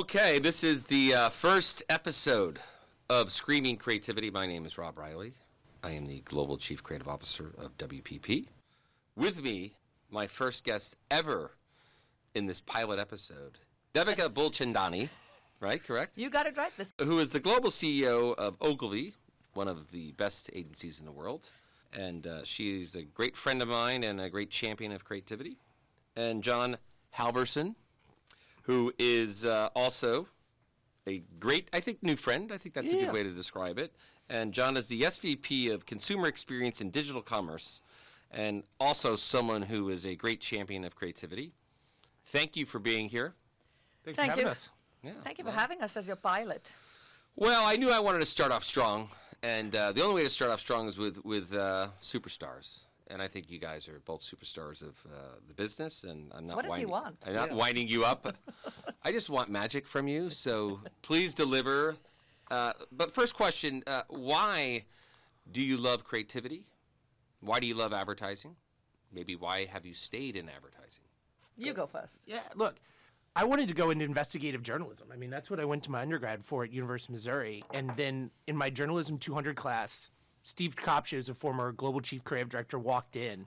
Okay, this is the uh, first episode of Screaming Creativity. My name is Rob Reilly. I am the Global Chief Creative Officer of WPP. With me, my first guest ever in this pilot episode, Devika Bulchandani, right? Correct? You got it right this Who is the global CEO of Ogilvy, one of the best agencies in the world. And uh, she's a great friend of mine and a great champion of creativity. And Jon Halvorson, who is uh, also a great, I think, new friend. I think that's a good way to describe it. And Jon is the SVP of Consumer Experience and Digital Commerce, and also someone who is a great champion of creativity. Thank you for being here. Thanks Thank for having you. us. Yeah. Thank you for having us as your pilot. Well, I knew I wanted to start off strong, and uh, the only way to start off strong is with with uh, superstars. And I think you guys are both superstars of uh, the business. And I'm not. What does he winding, want? I'm not Yeah. winding you up. I just want magic from you. So please deliver. Uh, but first question: uh, Why do you love creativity? Why do you love advertising? Maybe why have you stayed in advertising? You go first. Yeah, look, I wanted to go into investigative journalism. I mean, that's what I went to my undergrad for at University of Missouri. And then in my journalism 200 class, Steve Kopsch, who's a former global chief creative director, walked in.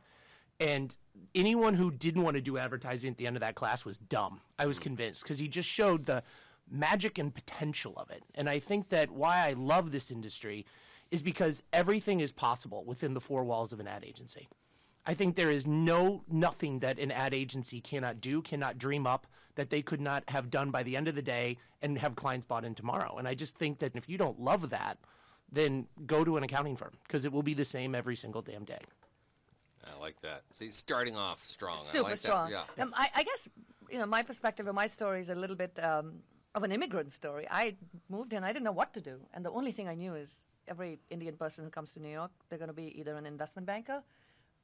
And anyone who didn't want to do advertising at the end of that class was dumb. I was mm. convinced because he just showed the magic and potential of it. And I think that why I love this industry is because everything is possible within the four walls of an ad agency. I think there is no nothing that an ad agency cannot do, cannot dream up that they could not have done by the end of the day and have clients bought in tomorrow. And I just think that if you don't love that, then go to an accounting firm because it will be the same every single damn day. I like that. See, starting off strong. I Super like that. strong. Yeah. Um, I, I guess you know my perspective and my story is a little bit um, of an immigrant story. I moved in, I didn't know what to do, and the only thing I knew is every Indian person who comes to New York, they're going to be either an investment banker,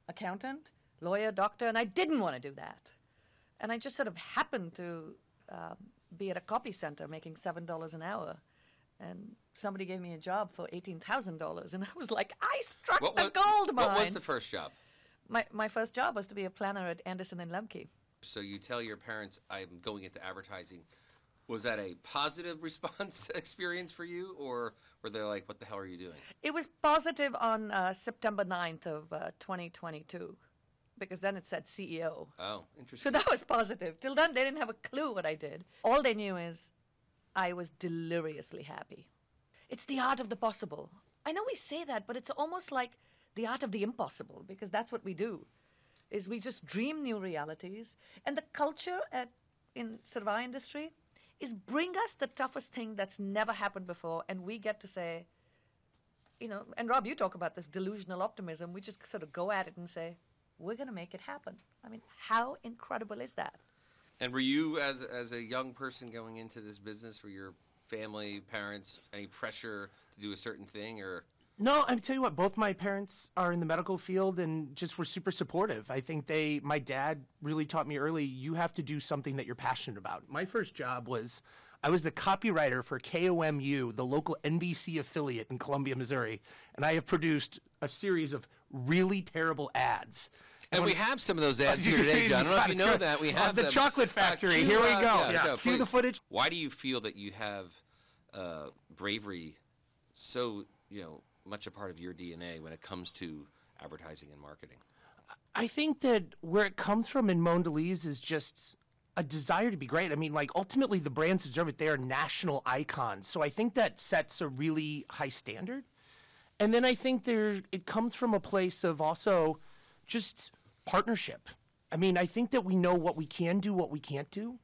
accountant, lawyer, doctor, and I didn't want to do that. And I just sort of happened to um, be at a copy center making seven dollars an hour. And somebody gave me a job for eighteen thousand dollars, and I was like, "I struck What the was, gold mine." What was the first job? my my first job was to be a planner at Anderson and Lembke. So you tell your parents, I'm going into advertising. Was that a positive response experience for you, or were they like, "What the hell are you doing"? It was positive on uh, September 9th of uh, 2022 because then it said CEO. Oh, interesting. So that was positive. Till then, they didn't have a clue what I did. All they knew is I was deliriously happy. It's the art of the possible. I know we say that, but it's almost like the art of the impossible because that's what we do. Is we just dream new realities, and the culture at in sort of our industry is bring us the toughest thing that's never happened before, and we get to say, you know, and Rob, you talk about this delusional optimism. We just sort of go at it and say, we're going to make it happen. I mean, how incredible is that? And were you, as as a young person going into this business, were your family, parents, any pressure to do a certain thing, or No, I tell you what, both my parents are in the medical field and just were super supportive. I think they, my dad really taught me early, you have to do something that you're passionate about. My first job was, I was the copywriter for KOMU, the local NBC affiliate in Columbia, Missouri, and I have produced a series of really terrible ads. And we have some of those ads here today, Jon. I don't know if you know that. We Uh, have the them. chocolate Uh, factory. Here we uh, go. Yeah, Yeah, no, cue the footage. Why do you feel that you have uh, bravery so you know much a part of your DNA when it comes to advertising and marketing? I think that where it comes from in Mondelez is just a desire to be great. I mean, like ultimately the brands deserve it. They are national icons. So I think that sets a really high standard. And then I think there it comes from a place of also just partnership. I mean, I think that we know what we can do, what we can't do,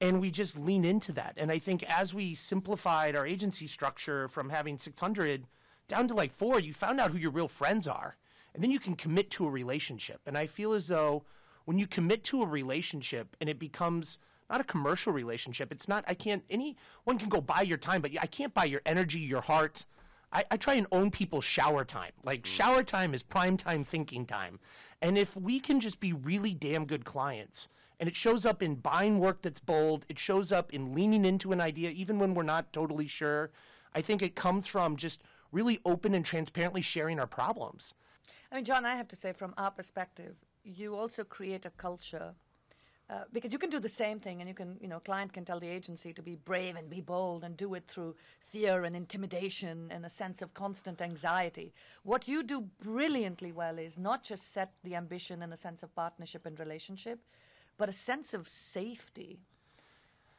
and we just lean into that. And I think as we simplified our agency structure from having 600 down to like four, you found out who your real friends are. And then you can commit to a relationship. And I feel as though when you commit to a relationship and it becomes not a commercial relationship, it's not, I can't, anyone can go buy your time, but I can't buy your energy, your heart. I, I try and own people's shower time. Like, mm. shower time is prime time thinking time. And if we can just be really damn good clients, and it shows up in buying work that's bold, it shows up in leaning into an idea, even when we're not totally sure. I think it comes from just really open and transparently sharing our problems. I mean, Jon, I have to say, from our perspective, you also create a culture Uh, because you can do the same thing, and you can, you know, client can tell the agency to be brave and be bold and do it through fear and intimidation and a sense of constant anxiety. What you do brilliantly well is not just set the ambition and a sense of partnership and relationship, but a sense of safety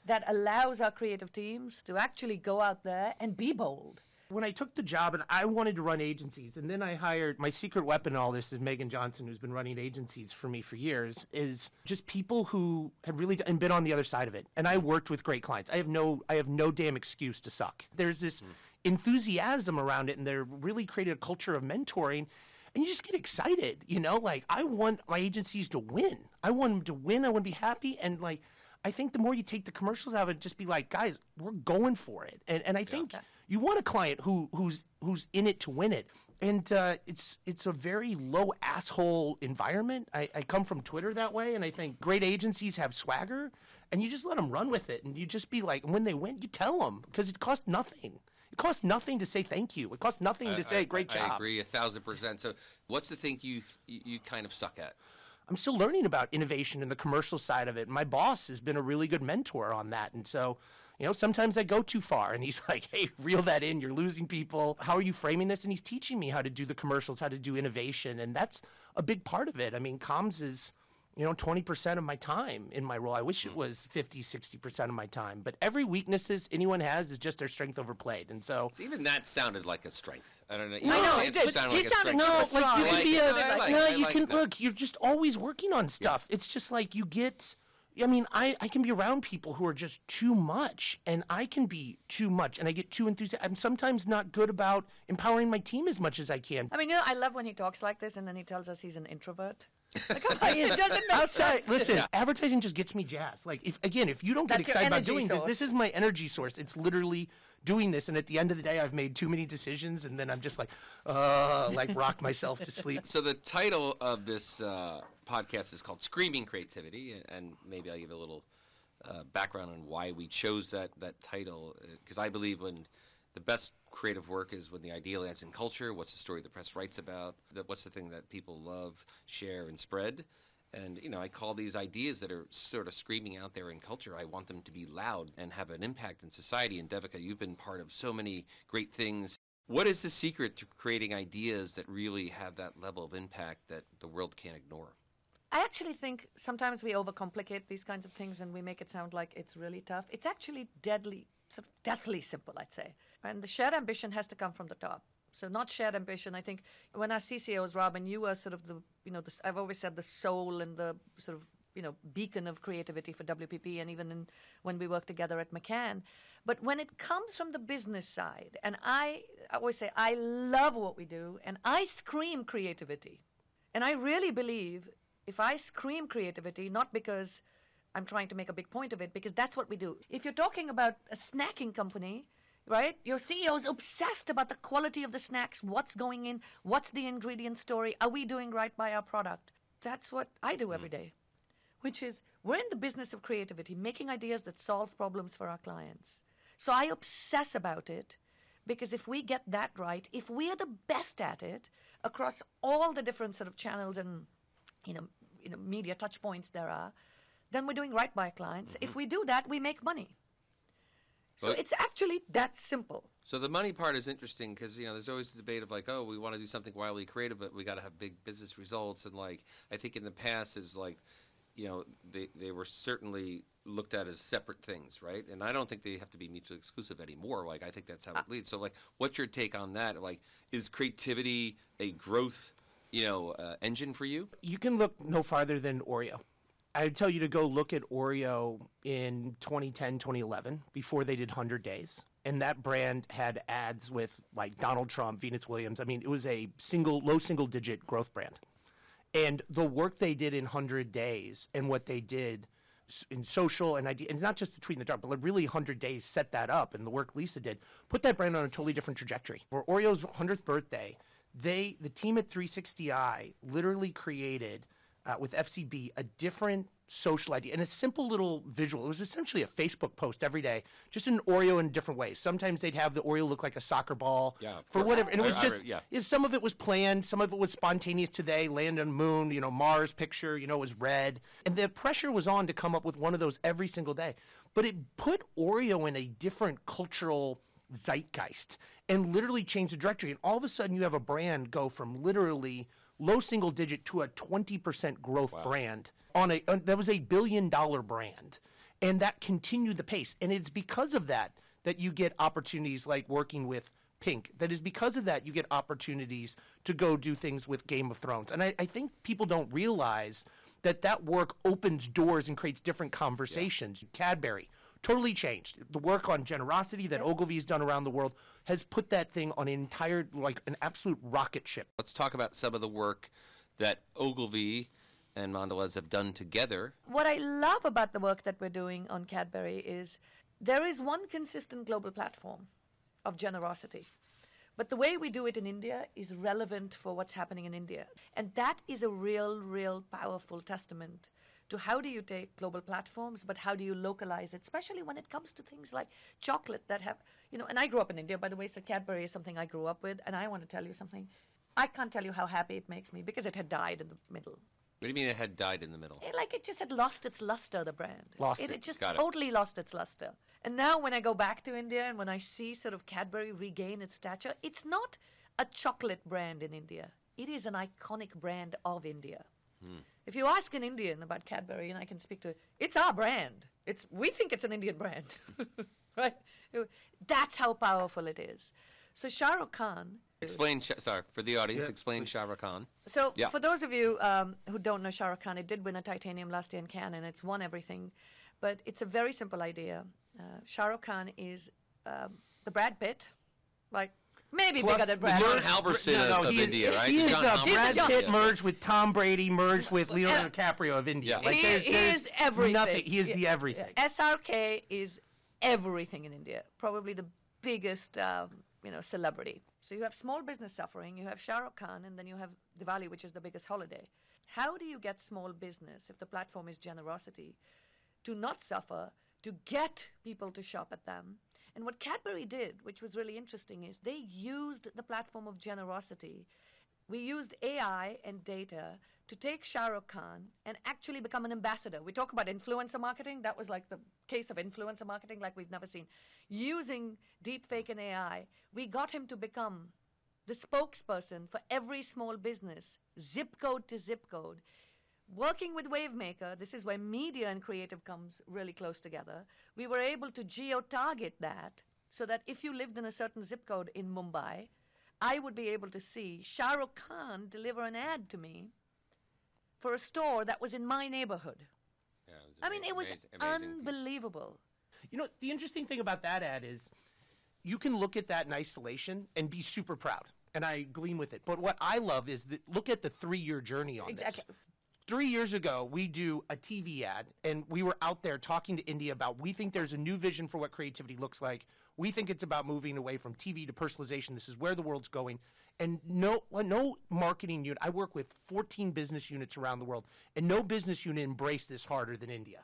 that allows our creative teams to actually go out there and be bold. When I took the job and I wanted to run agencies, and then I hired my secret weapon in all this is Megan Johnson, who's been running agencies for me for years, is just people who had really d- and been on the other side of it. And I worked with great clients. I have no I have no damn excuse to suck. There's this hmm. enthusiasm around it, and they're really created a culture of mentoring. And you just get excited, you know. Like I want my agencies to win. I want them to win. I want to be happy, and like I think the more you take the commercials out of it, just be like, guys, we're going for it. And and I think you want a client who who's who's in it to win it. And uh, it's it's a very low asshole environment. I, I come from Twitter that way, and I think great agencies have swagger, and you just let them run with it, and you just be like, when they win, you tell them because it costs nothing. It costs nothing to say thank you. It costs nothing to say I, great I, job. I agree a thousand percent. So, what's the thing you you you kind of suck at? I'm still learning about innovation and the commercial side of it. My boss has been a really good mentor on that. And so, you know, sometimes I go too far and he's like, hey, reel that in. You're losing people. How are you framing this? And he's teaching me how to do the commercials, how to do innovation. And that's a big part of it. I mean, comms is, you know, 20% of my time in my role. I wish it hmm. was 50, 60% of my time. But every weaknesses anyone has is just their strength overplayed. And so, So even that sounded like a strength. I don't know. I know, it it did. sounded He like a sounded strength. no, like you can be a like no, it. You like can look. You're just always working on stuff. It's just like you get. I mean, I, I can be around people who are just too much, and I can be too much, and I get too enthusiastic. I'm sometimes not good about empowering my team as much as I can. I mean, you know, I love when he talks like this and then he tells us he's an introvert. Like, it doesn't make Outside, sense. listen, advertising just gets me jazzed. Like, if again, if you don't get That's your excited about energy doing this, this is my energy source. It's literally doing this, and at the end of the day, I've made too many decisions, and then I'm just like, uh, like rock myself to sleep. So the title of this uh, podcast is called "Screaming Creativity," and- maybe I'll give a little uh, background on why we chose that that title. Because I believe when the best creative work is when the idea lands in culture. What's the story the press writes about? What's the thing that people love, share, and spread? And you know, I call these ideas that are sort of screaming out there in culture. I want them to be loud and have an impact in society. And Devika, you've been part of so many great things. What is the secret to creating ideas that really have that level of impact that the world can't ignore? I actually think sometimes we overcomplicate these kinds of things and we make it sound like it's really tough. It's actually deadly, sort of deathly simple, I'd say. And the shared ambition has to come from the top. So not shared ambition. I think when our CCOs, Robin, you were sort of the, you know, the, I've always said the soul and the sort of, you know, beacon of creativity for WPP, and even in, when we worked together at McCann. But when it comes from the business side, and I, I always say I love what we do, and I scream creativity. And I really believe if I scream creativity, not because I'm trying to make a big point of it, because that's what we do. If you're talking about a snacking company, right, your CEO is obsessed about the quality of the snacks, what's going in, what's the ingredient story, are we doing right by our product? That's what I do hmm. every day, which is we're in the business of creativity, making ideas that solve problems for our clients. So I obsess about it because if we get that right, if we are the best at it across all the different sort of channels and you know, you know, media touch points there are, then we're doing right by clients. If mm-hmm. we do that, we make money. So But- it's actually that simple. So the money part is interesting because you know there's always the debate of like, oh, we want to do something wildly creative, but we got to have big business results. And like, I think in the past is like, you know, they they were certainly looked at as separate things, right? And I don't think they have to be mutually exclusive anymore. Like, I think that's how uh it leads. So like, what's your take on that? Like, is creativity a growth, you know, uh, engine for you? you can look no farther than Oreo. I would tell you to go look at Oreo in 2010, 2011, before they did 100 Days. And that brand had ads with like Donald Trump, Venus Williams. I mean, it was a single, low single digit growth brand. And the work they did in 100 Days and what they did in social and idea, and not just the tweet in the dark, but really 100 Days set that up. And the work Lisa did put that brand on a totally different trajectory. For Oreo's 100th birthday, they, the team at 360i, literally created uh, with FCB a different social idea and a simple little visual. It was essentially a Facebook post every day, just an Oreo in different ways. Sometimes they'd have the Oreo look like a soccer ball, Yeah, for course. whatever, and it was I just yeah. yeah, some of it was planned, some of it was spontaneous today, land on moon, you know, Mars picture, you know, it was red. And the pressure was on to come up with one of those every single day. But it put Oreo in a different cultural zeitgeist and literally change the directory. And all of a sudden you have a brand go from literally low single digit to a 20% growth brand on a on, that was a billion dollar brand. And that continued the pace. And it's because of that that you get opportunities like working with Pink. That is because of that you get opportunities to go do things with Game of Thrones. And I, I think people don't realize that that work opens doors and creates different conversations. Cadbury totally changed. The work on generosity that Ogilvy's done around the world has put that thing on an entire, like an absolute rocket ship. Let's talk about some of the work that Ogilvy and Mondelez have done together. What I love about the work that we're doing on Cadbury is there is one consistent global platform of generosity. But the way we do it in India is relevant for what's happening in India. And that is a real, real powerful testament to how do you take global platforms, but how do you localize it, especially when it comes to things like chocolate that have, you know, and I grew up in India, by the way, so Cadbury is something I grew up with. And I want to tell you something. I can't tell you how happy it makes me because it had died in the middle. What do you mean it had died in the middle? It, like it just had lost its luster, the brand. Lost it. it. It just Got it. totally lost its luster. And now when I go back to India and when I see sort of Cadbury regain its stature, it's not a chocolate brand in India. It is an iconic brand of India. If you ask an Indian about Cadbury, and I can speak to it, it's our brand. It's we think it's an Indian brand, right? That's how powerful it is. So Shah Rukh Khan Explain, Shah- sorry, for the audience, Yeah, explain Shah Rukh Khan. so, Yeah. for those of you um, who don't know Shah Rukh Khan, it did win a titanium last year in Cannes, and it's won everything. But it's a very simple idea. Uh, Shah Rukh Khan is um, the Brad Pitt, like maybe Plus bigger than the Brad Jon Pitt. Halvorson No, no, of, of he is- India, right? He The is John the Brad Pitt merged with Tom Brady, merged with Leonardo Yeah. DiCaprio of India. Yeah. Like, he, there's, he is everything. Nothing. He is Yeah, the everything. yeah. SRK is everything in India. Probably the biggest, um, you know, celebrity. So you have small business suffering, you have Shah Rukh Khan, and then you have Diwali, which is the biggest holiday. How do you get small business if the platform is generosity to not suffer, to get people to shop at them? And what Cadbury did, which was really interesting, is they used the platform of generosity we used AI and data to take Shah Rukh Khan and actually become an ambassador. We talk about influencer marketing. That was like the case of influencer marketing like we've never seen. Using deepfake and AI, we got him to become the spokesperson for every small business, zip code to zip code. Working with Wavemaker, this is where media and creative comes really close together. We were able to geo target that so that if you lived in a certain zip code in Mumbai, I would be able to see Shah Rukh Khan deliver an ad to me for a store that was in my neighborhood. Yeah, it I mean, it was amazing- amazing piece. unbelievable. You know, the interesting thing about that ad is you can look at that in isolation and be super proud. And I glean with it. But what I love is that look at the three year journey on Exactly. this. Three years ago, we do a TV ad, and we were out there talking to India about we think there's a new vision for what creativity looks like. We think it's about moving away from TV to personalization. This is where the world's going. And no, no marketing unit. I work with 14 business units around the world, and no business unit embraced this harder than India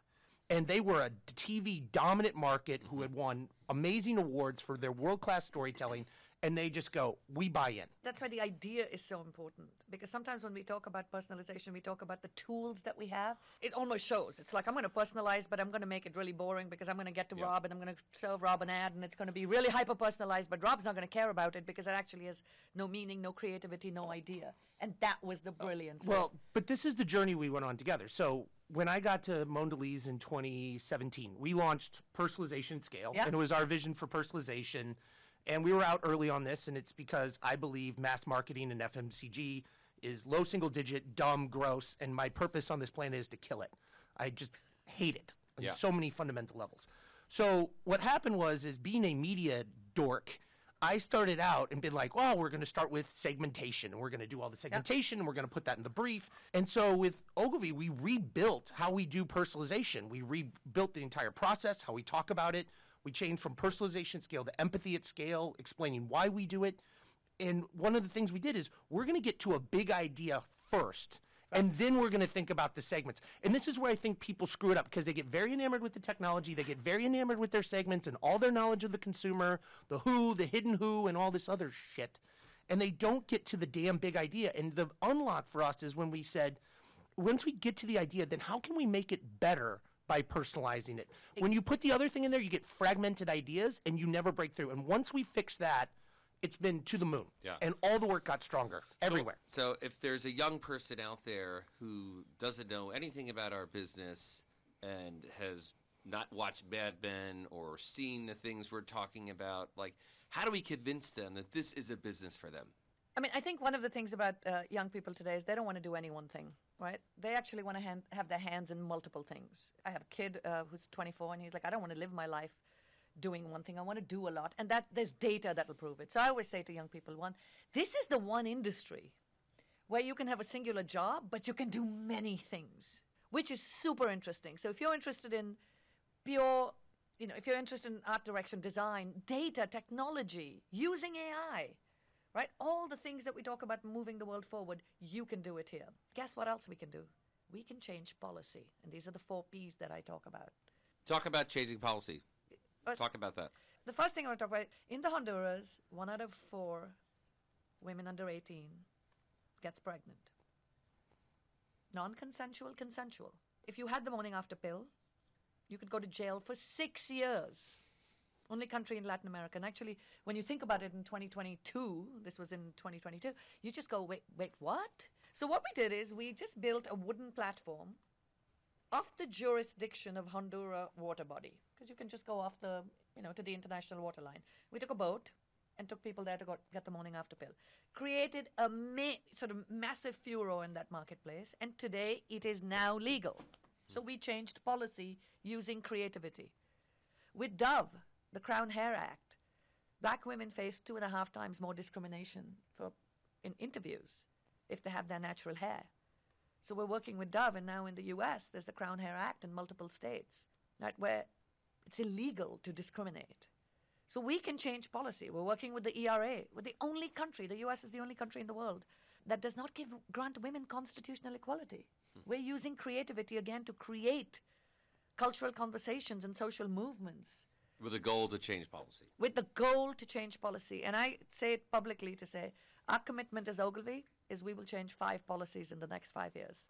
and they were a TV dominant market who had won amazing awards for their world class storytelling. And they just go, we buy in. That's why the idea is so important. Because sometimes when we talk about personalization, we talk about the tools that we have. It almost shows. It's like, I'm going to personalize, but I'm going to make it really boring because I'm going to get to Rob and I'm going to serve Rob an ad and it's going to be really hyper personalized, but Rob's not going to care about it because it actually has no meaning, no creativity, no idea. And that was the brilliance. of- Well, but this is the journey we went on together. So when I got to Mondelez in 2017, we launched Personalization Scale, Yeah. and it was our vision for personalization. And we were out early on this, and it's because I believe mass marketing and FMCG is low single digit, dumb, gross, and my purpose on this planet is to kill it. I just hate it on Yeah. so many fundamental levels. So what happened was, is being a media dork, I started out and been like, well, we're going to start with segmentation, and we're going to do all the segmentation, and we're going to put that in the brief. And so with Ogilvy, we rebuilt how we do personalization. We rebuilt the entire process, how we talk about it. We changed from personalization scale to empathy at scale, explaining why we do it. And one of the things we did is we're going to get to a big idea first. And then we're going to think about the segments. And this is where I think people screw it up because they get very enamored with the technology, they get very enamored with their segments and all their knowledge of the consumer, the who, the hidden who, and all this other shit. And they don't get to the damn big idea. And the unlock for us is when we said, once we get to the idea, then how can we make it better by personalizing it? When you put the other thing in there, you get fragmented ideas and you never break through. And once we fix that, it's been to the moon. Yeah. And all the work got stronger everywhere. So, if there's a young person out there who doesn't know anything about our business and has not watched Mad Men or seen the things we're talking about, like, how do we convince them that this is a business for them? I mean, I think one of the things about uh, young people today is they don't want to do any one thing, right? They actually want to hand, have their hands in multiple things. I have a kid uh, who's 24, and he's like, I don't want to live my life doing one thing. I want to do a lot, and that there's data that will prove it. So I always say to young people, one, this is the one industry where you can have a singular job, but you can do many things, which is super interesting. So if you're interested in pure, you know, if you're interested in art direction, design, data, technology, using AI, right? All the things that we talk about moving the world forward, you can do it here. Guess what else we can do? We can change policy. And these are the four P's that I talk about. Talk about changing policy. First- Talk about that. the first thing I want to talk about in the Honduras, one out of four women under 18 gets pregnant. Non consensual, consensual. If you had the morning after pill, you could go to jail for six years. Only country in Latin America. And actually, when you think about it in 2022, this was in 2022, you just go, wait, wait, what? So, what we did is we just built a wooden platform off the jurisdiction of Honduras water body because you can just go off the you know to the international water line. We took a boat and took people there to go get the morning after pill. Created a ma- sort of massive furor in that marketplace, and today it is now legal. So we changed policy using creativity. With Dove, the Crown Hair Act, black women face two and a half times more discrimination for in interviews if they have their natural hair. So we're working with Dove, and now in the U.S., there's the Crown Hair Act in multiple states, right, where it's illegal to discriminate. So we can change policy. We're working with the ERA. We're the only country, the U.S. is the only country in the world that does not give grant women constitutional equality. Hmm. We're using creativity again to create cultural conversations and social movements With a goal to change policy. with the goal to change policy. And I say it publicly to say our commitment as Ogilvy is we will change five policies in the next five years.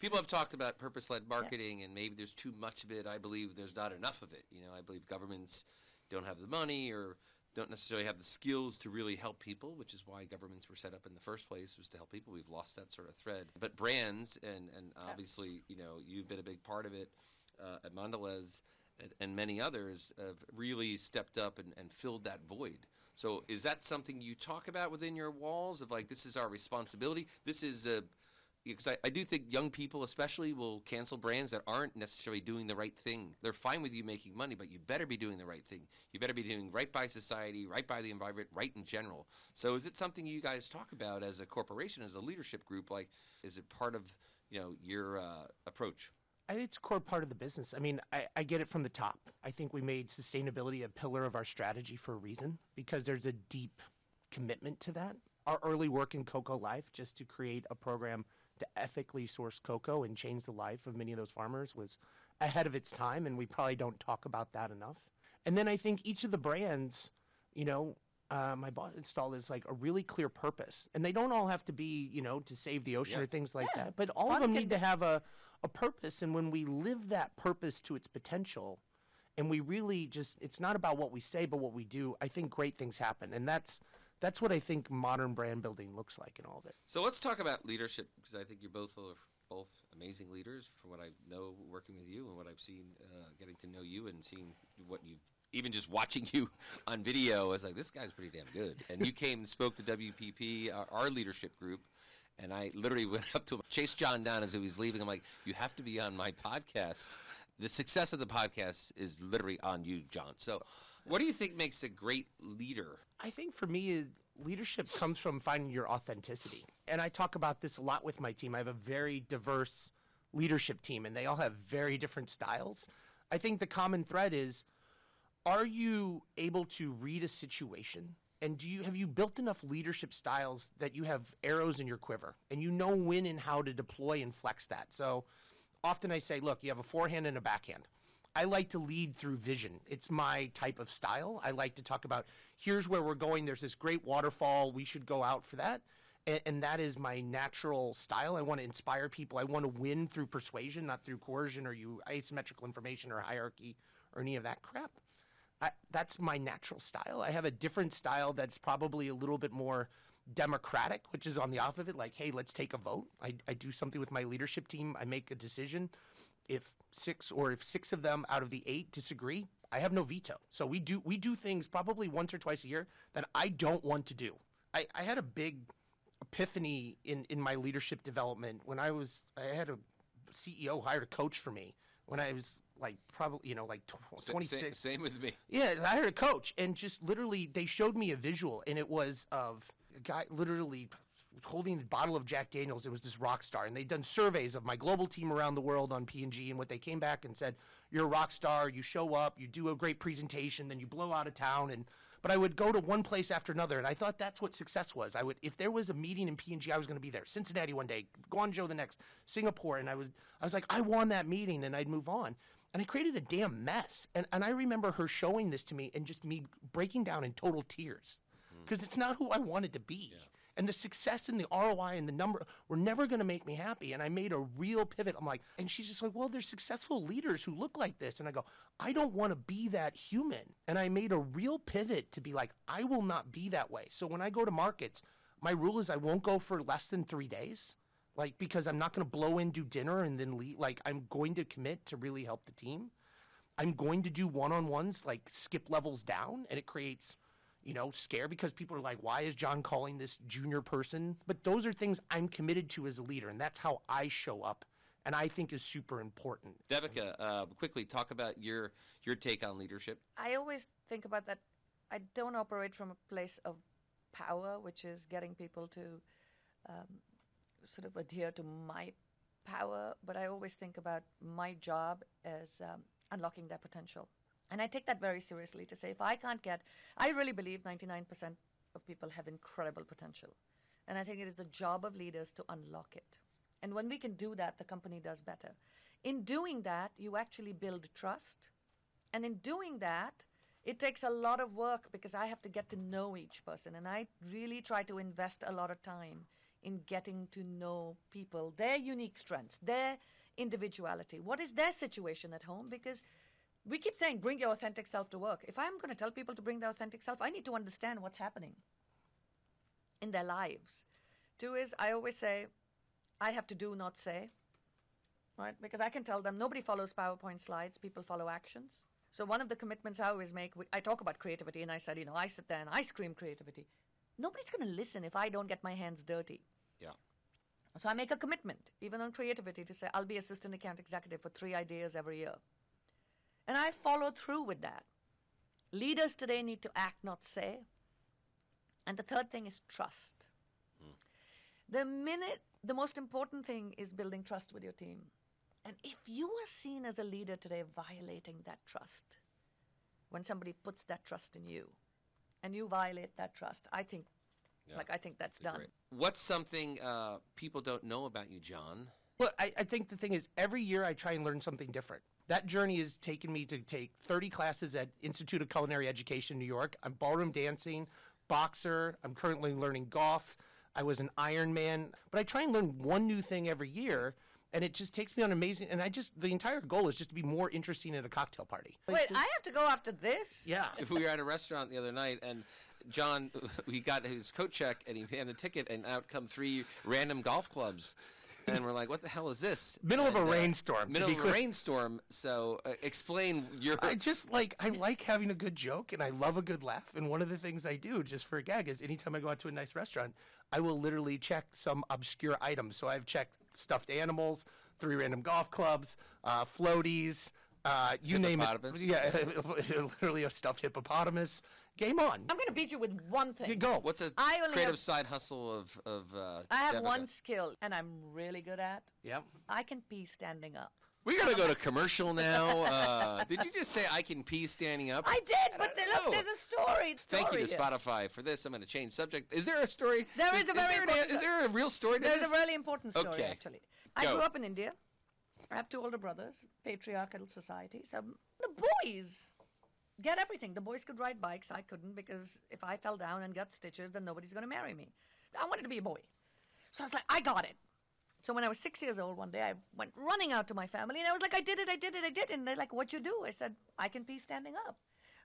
People have talked about purpose-led marketing, and maybe there's too much of it. I believe there's not enough of it. You know, I believe governments don't have the money or don't necessarily have the skills to really help people, which is why governments were set up in the first place was to help people. We've lost that sort of thread. But brands, and and obviously, you know, you've been a big part of it uh, at Mondelez and, many others have really stepped up and, and filled that void. So is that something you talk about within your walls of like this is our responsibility? This is a because I, I do think young people especially will cancel brands that aren't necessarily doing the right thing. They're fine with you making money, but you better be doing the right thing. You better be doing right by society, right by the environment, right in general. So is it something you guys talk about as a corporation, as a leadership group? Like, is it part of you know your uh, approach? I think it's a core part of the business. I mean, I, I get it from the top. I think we made sustainability a pillar of our strategy for a reason because there's a deep commitment to that. Our early work in Cocoa Life, just to create a program to ethically source cocoa and change the life of many of those farmers, was ahead of its time, and we probably don't talk about that enough. And then I think each of the brands, you know, uh, my boss installed is like a really clear purpose, and they don't all have to be, you know, to save the ocean Yeah. or things like that. But all of them can need to have a, a purpose, and when we live that purpose to its potential, and we really just it's not about what we say but what we do i think great things happen. And that's that's what i think modern brand building looks like in all of it. So let's talk about leadership because I think you're both are both amazing leaders from what I know working with you and what I've seen uh, getting to know you and seeing what you even just watching you on video. I was like, this guy's pretty damn good. And you came and spoke to WPP, our, our leadership group. And I literally went up to him, chased Jon down as he was leaving. I'm like, you have to be on my podcast. The success of the podcast is literally on you, Jon. So, what do you think makes a great leader? i think for me leadership comes from finding your authenticity and i talk about this a lot with my team i have a very diverse leadership team and they all have very different styles i think the common thread is are you able to read a situation And do you have you built enough leadership styles that you have arrows in your quiver and you know when and how to deploy and flex that? So often I say, look, you have a forehand and a backhand. I like to lead through vision. It's my type of style. I like to talk about here's where we're going. There's this great waterfall. We should go out for that. And, and that is my natural style. I want to inspire people. I want to win through persuasion, not through coercion or you asymmetrical information or hierarchy or any of that crap. I, that's my natural style. I have a different style that's probably a little bit more democratic, which is on the off of it. Like, hey, let's take a vote. I, I do something with my leadership team. I make a decision. If six or if six of them out of the eight disagree, I have no veto. So we do we do things probably once or twice a year that I don't want to do. I, I had a big epiphany in, in my leadership development when I was I had a CEO hired a coach for me when I was like probably you know like tw- 26 Same, same with me. yeah, I hired a coach, and just literally, they showed me a visual, and it was of a guy literally holding a bottle of Jack Daniels. It was this rock star, and they'd done surveys of my global team around the world on P&G, and what they came back and said, "You're a rock star. You show up, you do a great presentation, then you blow out of town." And but I would go to one place after another, and I thought that's what success was. I would, if there was a meeting in P&G, I was going to be there. Cincinnati one day, Guangzhou the next, Singapore, and I was, I was like, I won that meeting, and I'd move on and I created a damn mess. And, and I remember her showing this to me and just me breaking down in total tears mm. because it's not who I wanted to be. And the success and the ROI and the number were never going to make me happy. And I made a real pivot. I'm like, and she's just like, well, there's successful leaders who look like this. And I go, I don't want to be that human. And I made a real pivot to be like, I will not be that way. So when I go to markets, my rule is I won't go for less than three days like because I'm not going to blow in, do dinner, and then leave. Like I'm going to commit to really help the team. I'm going to do one-on-ones, like skip levels down, and it creates, you know, scare because people are like, "Why is Jon calling this junior person?" But those are things I'm committed to as a leader, and that's how I show up, and I think is super important. Devika, uh, quickly talk about your your take on leadership. I always think about that. I don't operate from a place of power, which is getting people to um, sort of adhere to my power, but I always think about my job as um, unlocking their potential. And I take that very seriously to say if I can't get, I really believe 99% of people have incredible potential. And I think it is the job of leaders to unlock it. And when we can do that, the company does better. In doing that, you actually build trust. And in doing that, it takes a lot of work because I have to get to know each person. And I really try to invest a lot of time in getting to know people, their unique strengths, their individuality. What is their situation at home? Because we keep saying, bring your authentic self to work. If I'm going to tell people to bring their authentic self, I need to understand what's happening in their lives. Two is, I always say, I have to do, not say. Right? Because I can tell them nobody follows PowerPoint slides, people follow actions. So one of the commitments I always make, I talk about creativity, and I said, you know, I sit there and I scream creativity. Nobody's going to listen if I don't get my hands dirty. Yeah. So I make a commitment, even on creativity, to say I'll be assistant account executive for three ideas every year. And I follow through with that. Leaders today need to act, not say. And the third thing is trust. Hmm. The minute, the most important thing is building trust with your team. And if you are seen as a leader today violating that trust, when somebody puts that trust in you, and you violate that trust, I think, Yeah. like I think that's done. Great. What's something uh, people don't know about you, Jon? Well, I, I think the thing is, every year I try and learn something different. That journey has taken me to take 30 classes at Institute of Culinary Education in New York. I'm ballroom dancing, boxer. I'm currently learning golf. I was an Ironman. But I try and learn one new thing every year, and it just takes me on amazing. And I just, the entire goal is just to be more interesting at a cocktail party. Wait, I have to go after this? Yeah. If we were at a restaurant the other night, and Jon, he got his coat check, and he had the ticket, and out come three random golf clubs. And we're like, what the hell is this? Middle of a uh, rainstorm, Middle of a rainstorm. So uh, explain your. I just like I like having a good joke and I love a good laugh. And one of the things I do just for a gag is anytime I go out to a nice restaurant, I will literally check some obscure item. So I've checked stuffed animals, three random golf clubs, uh, floaties, uh, you name it. Yeah, literally a stuffed hippopotamus. Game on. I'm going to beat you with one thing. You go. What's a I only creative have- side hustle of of? Uh, I have Devika? one skill, and I'm really good at. Yeah. I can pee standing up. We're gonna go to commercial now. Uh, did you just say I can pee standing up? I did, but there- look, there's a story. story Thank you to here. Spotify for this. I'm going to change subject. Is there a story? There is a very there, an- important- is there a real story to There's this? a really important story, Okay. actually. I Go. grew up in India. I have two older brothers, patriarchal society. So the boys get everything. The boys could ride bikes. I couldn't because if I fell down and got stitches, then nobody's going to marry me. I wanted to be a boy. So I was like, I got it. So when I was six years old, one day I went running out to my family and I was like, I did it, I did it, I did it. And they're like, What'd you do? I said, I can pee standing up.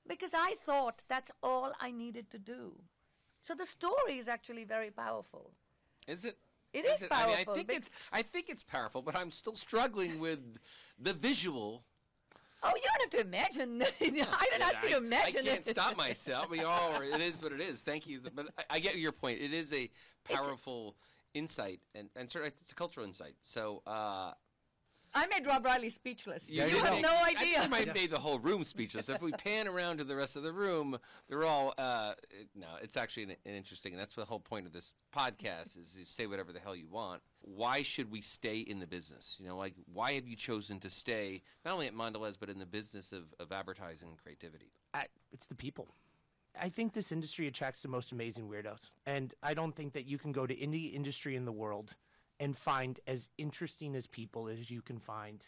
Because I thought that's all I needed to do. So the story is actually very powerful. Is it? It is I mean, I powerful, think it's. I think it's powerful, but I'm still struggling with the visual. Oh, you don't have to imagine. I didn't ask you to imagine I can't it. stop myself. We all. It is what it is. Thank you. But I, I get your point. It is a powerful insight, and and certainly it's a cultural insight. So. Uh, I made Rob Reilly speechless. You, You, you have make- no idea. I might have made the whole room speechless. If we pan around to the rest of the room, they're all uh, it- no. It's actually an, an interesting, and that's the whole point of this podcast is you say whatever the hell you want. Why should we stay in the business? You know, like why have you chosen to stay not only at Mondelez but in the business of, of advertising and creativity? I, it's the people. I think this industry attracts the most amazing weirdos, and I don't think that you can go to any industry in the world and find as interesting as people as you can find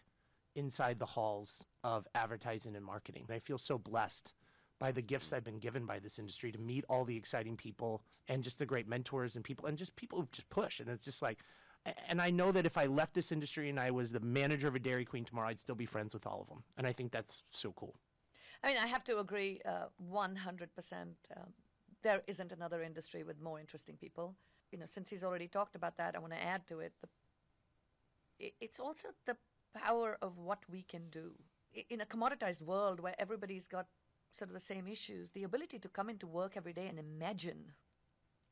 inside the halls of advertising and marketing. I feel so blessed by the gifts I've been given by this industry to meet all the exciting people and just the great mentors and people and just people who just push. And it's just like, and I know that if I left this industry and I was the manager of a Dairy Queen tomorrow, I'd still be friends with all of them. And I think that's so cool. I mean, I have to agree uh, 100%. Um, there isn't another industry with more interesting people. You know, since he's already talked about that, I want to add to it. The, it's also the power of what we can do. In a commoditized world where everybody's got sort of the same issues, the ability to come into work every day and imagine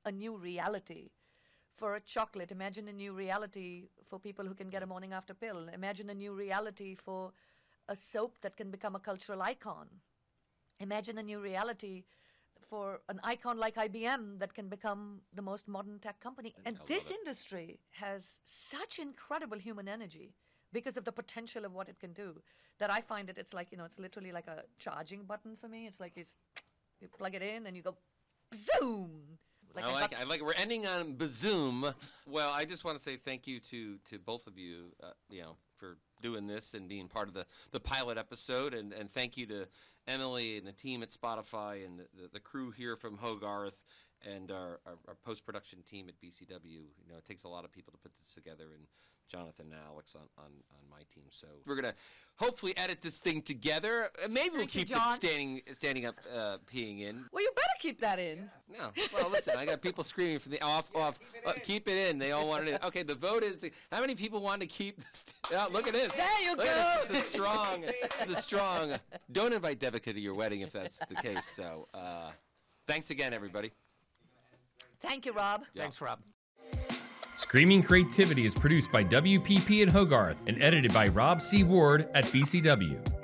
a new reality for a chocolate. Imagine a new reality for people who can get a morning after pill. Imagine a new reality for a soap that can become a cultural icon. Imagine a new reality for an icon like IBM that can become the most modern tech company. And love this industry has such incredible human energy because of the potential of what it can do that I find it it's like, you know, it's literally like a charging button for me. It's like it's you plug it in and you go zoom. I I like. got- I like. We're ending on Bazoom. Well, I just want to say thank you to to both of you. Uh, you know, for doing this and being part of the the pilot episode, and and thank you to Emily and the team at Spotify and the, the, the crew here from Hogarth and our, our, our post production team at BCW. You know, it takes a lot of people to put this together, and Jonathan and Alex on on, on my team. So we're gonna hopefully edit this thing together. Uh, Maybe we'll Thank you, keep the Jon. standing standing up uh, peeing in. well, you better keep that in. No. Well, listen, I got people screaming from the off, off. uh, keep it in. They all wanted it. Okay, the vote is the. How many people want to keep this? Oh, look at this. There you look At this. go. this is strong. This is strong. Don't invite Devika to your wedding if that's the case. So, uh, thanks again, everybody. Thank you, Rob. Yeah. Thanks, Rob. Screaming Creativity is produced by WPP and Hogarth and edited by Rob C. Ward at BCW.